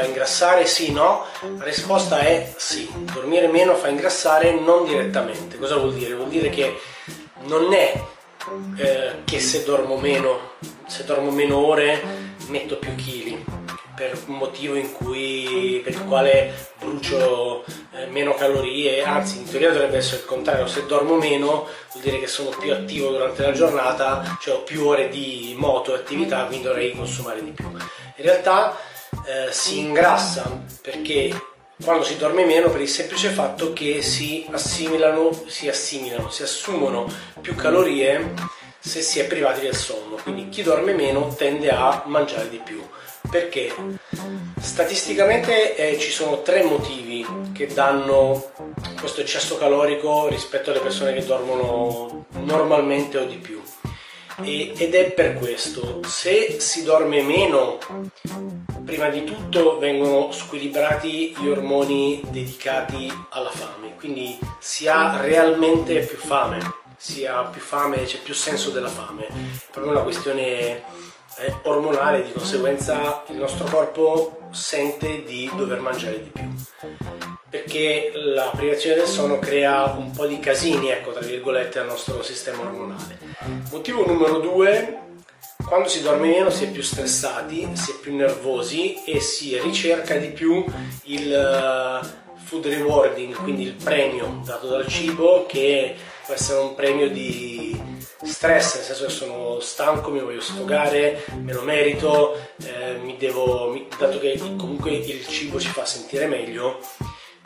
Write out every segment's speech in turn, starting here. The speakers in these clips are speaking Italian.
ingrassare sì, no? La risposta è sì, dormire meno fa ingrassare non direttamente. Cosa vuol dire? Vuol dire che non è eh, che se dormo meno, se dormo meno ore metto più chili per un motivo cui, per il quale brucio eh, meno calorie, anzi in teoria dovrebbe essere il contrario, se dormo meno vuol dire che sono più attivo durante la giornata, cioè ho più ore di moto e attività, quindi dovrei consumare di più. In realtà eh, si ingrassa perché quando si dorme meno per il semplice fatto che si assimilano, si assimilano, si assumono più calorie se si è privati del sonno. Quindi chi dorme meno tende a mangiare di più. Perché? Statisticamente eh, ci sono tre motivi che danno questo eccesso calorico rispetto alle persone che dormono normalmente o di più. E, ed è per questo, se si dorme meno, prima di tutto vengono squilibrati gli ormoni dedicati alla fame, quindi si ha realmente più fame, si ha più fame, c'è più senso della fame, è proprio una questione ormonale, di conseguenza il nostro corpo sente di dover mangiare di più perché la privazione del sonno crea un po' di casini, ecco, tra virgolette, al nostro sistema ormonale. Motivo numero due, quando si dorme meno si è più stressati, si è più nervosi e si ricerca di più il eh, food rewarding, quindi il premio dato dal cibo che può essere un premio di stress, nel senso che sono stanco, mi voglio sfogare, me lo merito, eh, mi devo, mi, dato che comunque il cibo ci fa sentire meglio,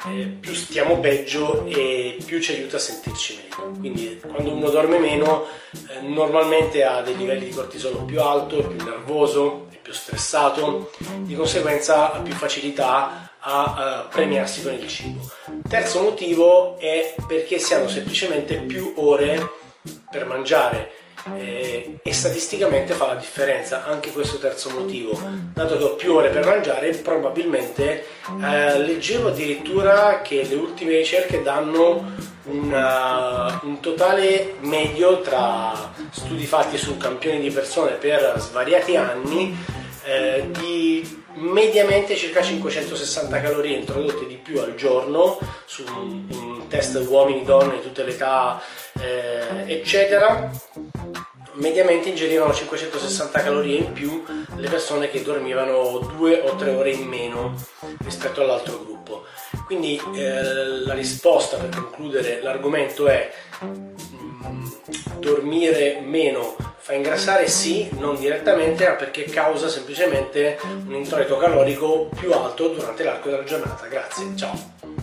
eh, più stiamo peggio e più ci aiuta a sentirci meglio. Quindi quando uno dorme meno eh, normalmente ha dei livelli di cortisolo più alto, è più nervoso, è più stressato, di conseguenza ha più facilità a, a premiarsi con il cibo. Terzo motivo è perché si hanno semplicemente più ore per mangiare eh, e statisticamente fa la differenza anche questo terzo motivo. Dato che ho più ore per mangiare probabilmente eh, leggevo addirittura che le ultime ricerche danno una, un totale medio tra studi fatti su campioni di persone per svariati anni eh, di mediamente circa 560 calorie introdotte di più al giorno su un, un test uomini, donne, tutte le età, eh, eccetera mediamente ingerivano 560 calorie in più le persone che dormivano due o tre ore in meno rispetto all'altro gruppo. Quindi eh, la risposta per concludere l'argomento è mh, mm, dormire meno fa ingrassare sì, non direttamente, ma perché causa semplicemente un introito calorico più alto durante l'arco della giornata. Grazie, ciao!